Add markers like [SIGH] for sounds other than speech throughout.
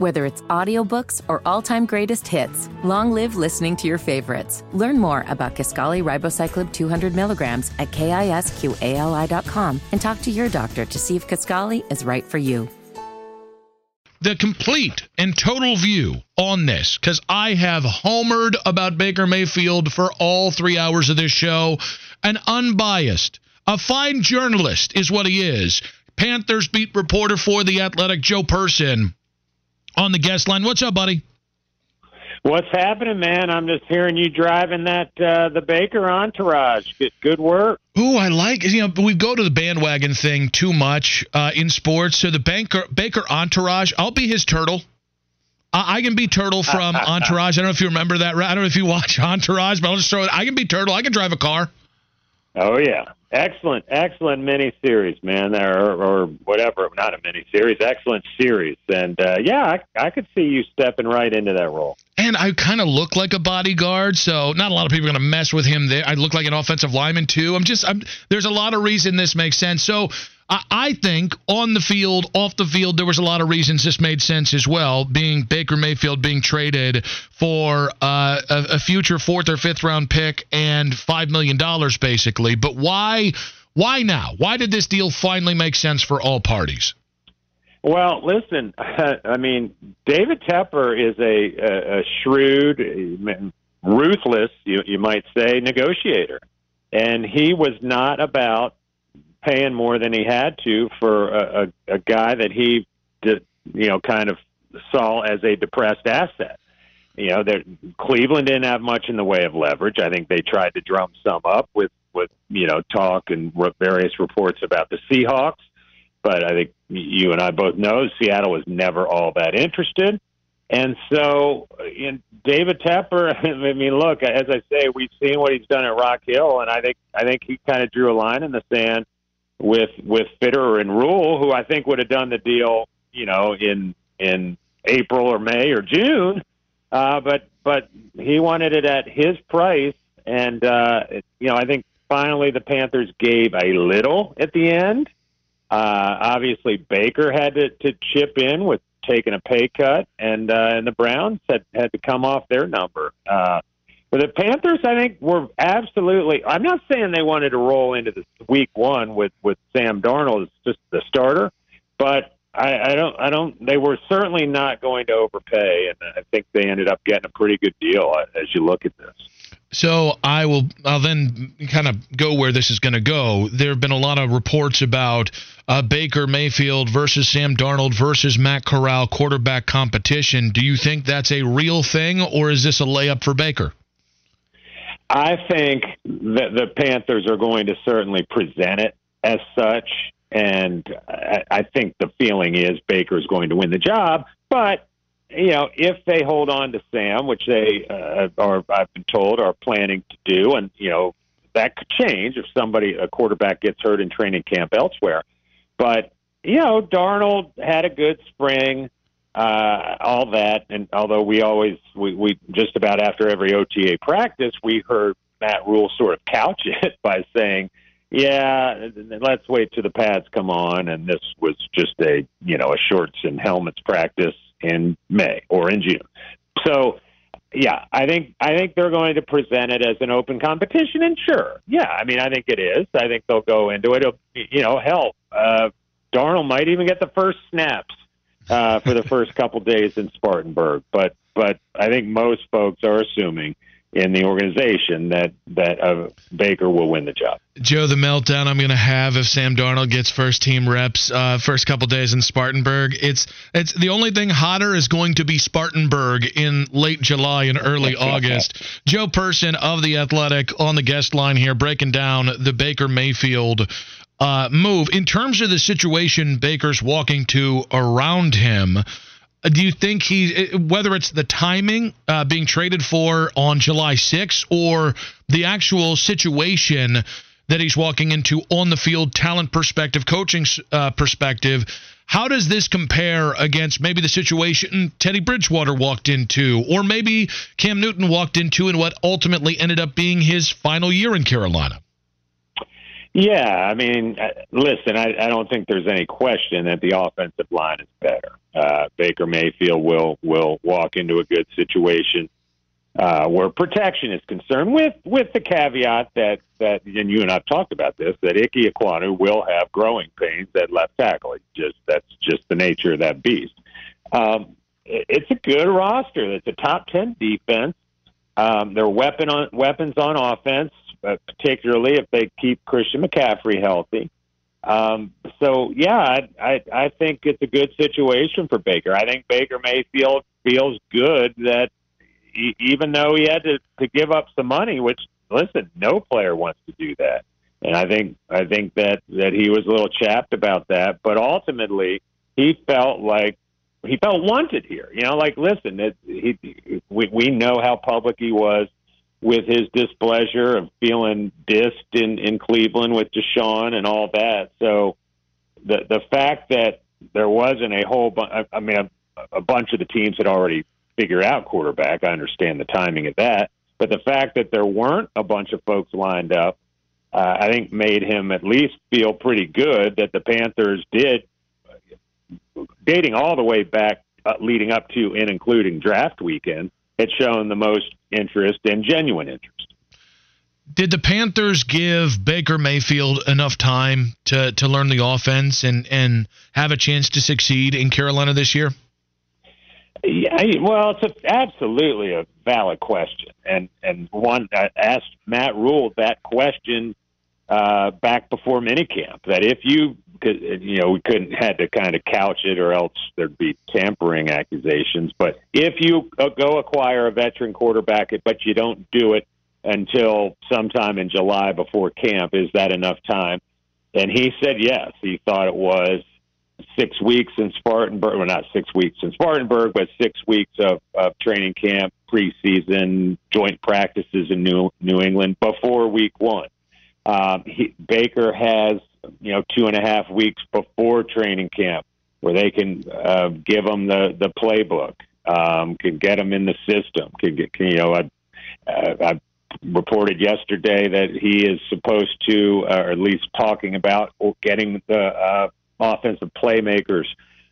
Whether it's audiobooks or all-time greatest hits, long live listening to your favorites. Learn more about Kisqali Ribociclib 200 milligrams at kisqali.com and talk to your doctor to see if Kisqali is right for you. The complete and total view on this, because I have homered about Baker Mayfield for all three hours of this show, an unbiased, a fine journalist is what he is. Panthers beat reporter for The Athletic, Joe Person on the guest line. What's up, buddy? What's happening, man? I'm just hearing you driving that uh, the Baker entourage. Good, good work. Ooh, I like you know we go to the bandwagon thing too much uh, in sports. So the Baker Baker entourage, I'll be his turtle. I, I can be turtle from [LAUGHS] Entourage. I don't know if you remember that. I don't know if you watch [LAUGHS] Entourage, but I'll just throw it. I can be turtle. I can drive a car. Oh yeah, excellent, excellent mini series, man, or, or whatever. Not a mini series, excellent series, and uh, yeah, I, I could see you stepping right into that role. And I kind of look like a bodyguard, so not a lot of people are going to mess with him there. I look like an offensive lineman too. I'm just, I'm, there's a lot of reason this makes sense. So I think on the field, off the field, there was a lot of reasons this made sense as well. Being Baker Mayfield being traded for uh, a, a, future fourth or fifth round pick and five million dollars, basically. But why? Why now? Why did this deal finally make sense for all parties? Well, listen. [LAUGHS] I mean, David Tepper is a, a, a shrewd, ruthless, you, you might say, negotiator, and he was not about paying more than he had to for a, a, a guy that he, did, you know, kind of saw as a depressed asset. You know, Cleveland didn't have much in the way of leverage. I think they tried to drum some up with with you know talk and various reports about the Seahawks, but I think you and I both know Seattle was never all that interested. And so, in David Tepper, [LAUGHS] I mean, look, as I say, we've seen what he's done at Rock Hill, and I think I think he kind of drew a line in the sand with with Fitterer and Rhule, who I think would have done the deal, you know, in in April or May or June. Uh, but but he wanted it at his price, and uh, you know, I think finally the Panthers gave a little at the end. Uh, obviously, Baker had to, to chip in with taking a pay cut, and uh, and the Browns had had to come off their number. Uh, but the Panthers, I think, were absolutely. I'm not saying they wanted to roll into this week one with with Sam Darnold as just the starter, but I, I don't. I don't. They were certainly not going to overpay, and I think they ended up getting a pretty good deal as you look at this. So I will. I'll then kind of go where this is going to go. There have been a lot of reports about uh, Baker Mayfield versus Sam Darnold versus Matt Corral quarterback competition. Do you think that's a real thing, or is this a layup for Baker? I think that the Panthers are going to certainly present it as such, and I, I think the feeling is Baker is going to win the job. But you know, if they hold on to Sam, which they uh, are, I've been told, are planning to do, and you know that could change if somebody a quarterback gets hurt in training camp elsewhere. But you know, Darnold had a good spring uh, all that. And although we always, we, we just about after every OTA practice, we heard Matt Rhule sort of couch [LAUGHS] it by saying, yeah, let's wait till the pads come on. And this was just a, you know, a shorts and helmets practice in May or in June. So, yeah, I think I think they're going to present it as an open competition, and sure, yeah, I mean, I think it is. I think they'll go into it. You know, hell, uh, Darnold might even get the first snaps uh, for the first couple days in Spartanburg. But but I think most folks are assuming in the organization that that uh, Baker will win the job. Joe, the meltdown I'm going to have if Sam Darnold gets first team reps uh, first couple days in Spartanburg. It's it's the only thing hotter is going to be Spartanburg in late July and early August. Joe Person of the Athletic on the guest line here, breaking down the Baker Mayfield uh, move. In terms of the situation Baker's walking to around him, do you think he, uh, whether it's the timing uh, being traded for on July 6th or the actual situation that he's walking into on the field, talent perspective, coaching uh, perspective, how does this compare against maybe the situation Teddy Bridgewater walked into, or maybe Cam Newton walked into, and what ultimately ended up being his final year in Carolina? Yeah, I mean, uh, listen, I, I don't think there's any question that the offensive line is better. Uh, Baker Mayfield will will walk into a good situation uh, where protection is concerned, with with the caveat that that and you and I've talked about this that Ike Ekwonu will have growing pains at left tackle. It's just that's just the nature of that beast. Um, it, it's a good roster. It's a top ten defense. Um, their weapon on weapons on offense uh, particularly if they keep Christian McCaffrey healthy. Um, so yeah, I, I I think it's a good situation for Baker. I think Baker Mayfield feels good that he, even though he had to, to give up some money, which listen, no player wants to do that, and I think I think that that he was a little chapped about that, but ultimately he felt like he felt wanted here. You know, like listen, it, he we we know how public he was with his displeasure of feeling dissed in, in Cleveland with Deshaun and all that. So the the fact that there wasn't a whole bunch, I, I mean, a, a bunch of the teams had already figured out quarterback. I understand the timing of that. But the fact that there weren't a bunch of folks lined up, uh, I think made him at least feel pretty good that the Panthers did, dating all the way back, uh, leading up to and including draft weekend, had shown the most interest and genuine interest. Did the Panthers give Baker Mayfield enough time to, to learn the offense and, and have a chance to succeed in Carolina this year? Yeah, well, it's a, absolutely a valid question, and and one I asked Matt Rhule that question uh, back before minicamp. That if you you know, we couldn't had to kind of couch it, or else there'd be tampering accusations. But if you uh, go acquire a veteran quarterback, but you don't do it until sometime in July before camp, is that enough time? And he said yes. He thought it was six weeks in Spartanburg. Well, not six weeks in Spartanburg, but six weeks of, of training camp, preseason, joint practices in New New England before week one. Um, he, Baker has you know two and a half weeks before training camp where they can uh, give them the the playbook, um, can get them in the system, can get can, you know I, uh, I reported yesterday that he is supposed to, uh, or at least talking about getting the uh, offensive playmakers,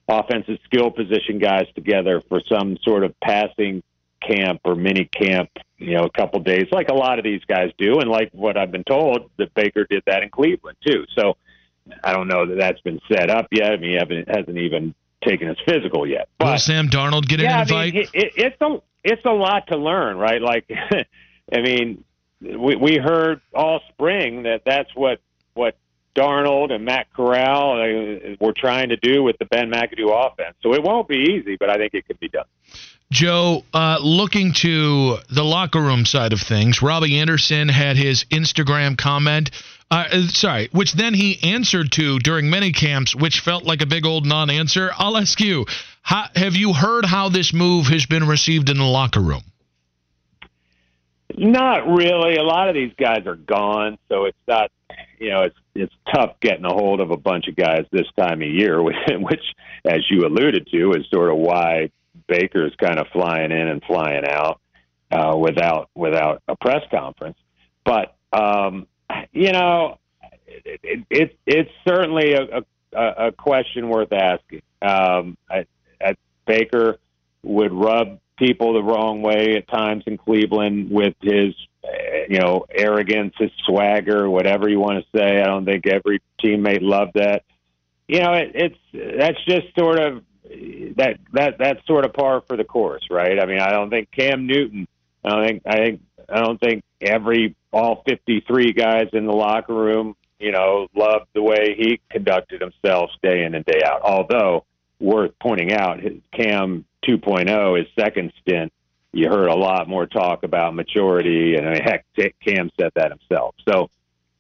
offensive skill position guys together for some sort of passing camp or mini camp, you know, a couple days, like a lot of these guys do, and like what I've been told that Baker did that in Cleveland too. So I don't know that that's been set up yet. I mean, he haven't, hasn't even taken his physical yet. But, Will Sam Darnold get yeah, an invite? I mean, it, it, it's a it's a lot to learn, right? Like, [LAUGHS] I mean, we we heard all spring that that's what what Darnold and Matt Corral uh, were trying to do with the Ben McAdoo offense. So it won't be easy, but I think it could be done. Joe, uh, looking to the locker room side of things, Robbie Anderson had his Instagram comment. Uh, sorry, which then he answered to during many camps, which felt like a big old non-answer. I'll ask you: how, Have you heard how this move has been received in the locker room? Not really. A lot of these guys are gone, so it's not. You know, it's it's tough getting a hold of a bunch of guys this time of year, [LAUGHS] which, as you alluded to, is sort of why Baker's kind of flying in and flying out uh, without without a press conference. But um, you know, it, it, it, it's certainly a, a, a question worth asking. Um, I, I, Baker would rub people the wrong way at times in Cleveland with his, you know, arrogance, his swagger, whatever you want to say. I don't think every teammate loved that. You know, it, it's that's just sort of that that that's sort of par for the course, right? I mean, I don't think Cam Newton. I don't think I think I don't think every all 53 guys in the locker room, you know, loved the way he conducted himself day in and day out. Although worth pointing out, his Cam 2.0, his second stint, you heard a lot more talk about maturity, and I mean, heck, Cam said that himself. So,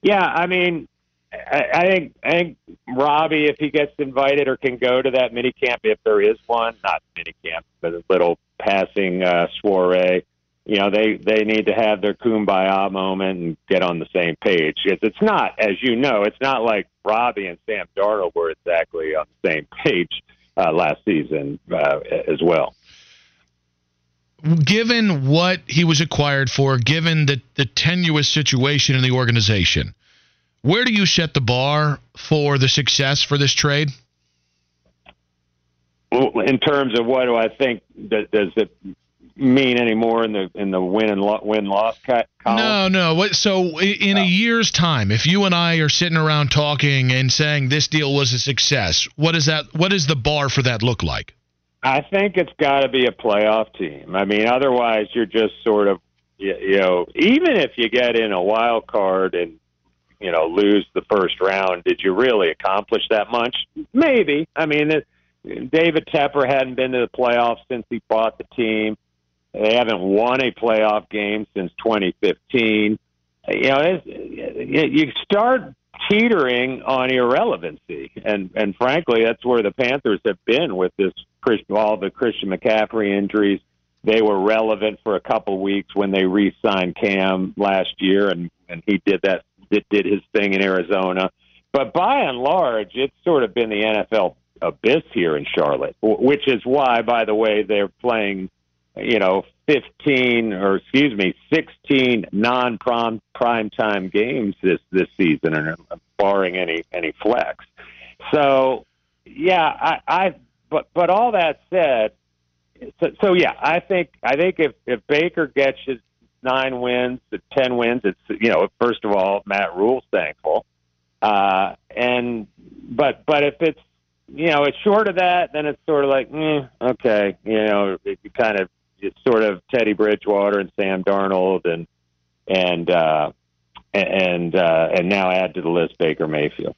yeah, I mean, I, I think I think Robbie, if he gets invited or can go to that mini camp, if there is one, not mini camp, but a little passing uh, soiree, you know, they they need to have their kumbaya moment and get on the same page. Because it's not, as you know, it's not like Robbie and Sam Darnold were exactly on the same page uh, last season uh, as well. Given what he was acquired for, given the, the tenuous situation in the organization, Where do you set the bar for the success for this trade? in terms of what do I think that does it mean anymore in the in the win and lo- win loss column? No, no. What? So in a oh. year's time, if you and I are sitting around talking and saying this deal was a success, what is that? What does the bar for that look like? I think it's got to be a playoff team. I mean, otherwise you're just sort of you know even if you get in a wild card and you know lose the first round, did you really accomplish that much? Maybe. I mean. It, David Tepper hadn't been to the playoffs since he bought the team. They haven't won a playoff game since 2015. You know, you start teetering on irrelevancy, and and frankly, that's where the Panthers have been with this all the Christian McCaffrey injuries. They were relevant for a couple weeks when they re-signed Cam last year, and and he did that did, did his thing in Arizona. But by and large, it's sort of been the NFL abyss here in Charlotte, which is why, by the way, they're playing, you know, 15 or excuse me, 16 non-prime prime time games this this season, and uh, barring any any flex. So, yeah, I, I but but all that said, so, so yeah, I think I think if if Baker gets his nine wins, ten wins, it's you know, first of all, Matt Rhule's thankful. Uh, and but but if it's you know, it's short of that, then it's sort of like, mm, okay, you know, it, it kind of it's sort of Teddy Bridgewater and Sam Darnold and and uh, and uh, and now add to the list Baker Mayfield.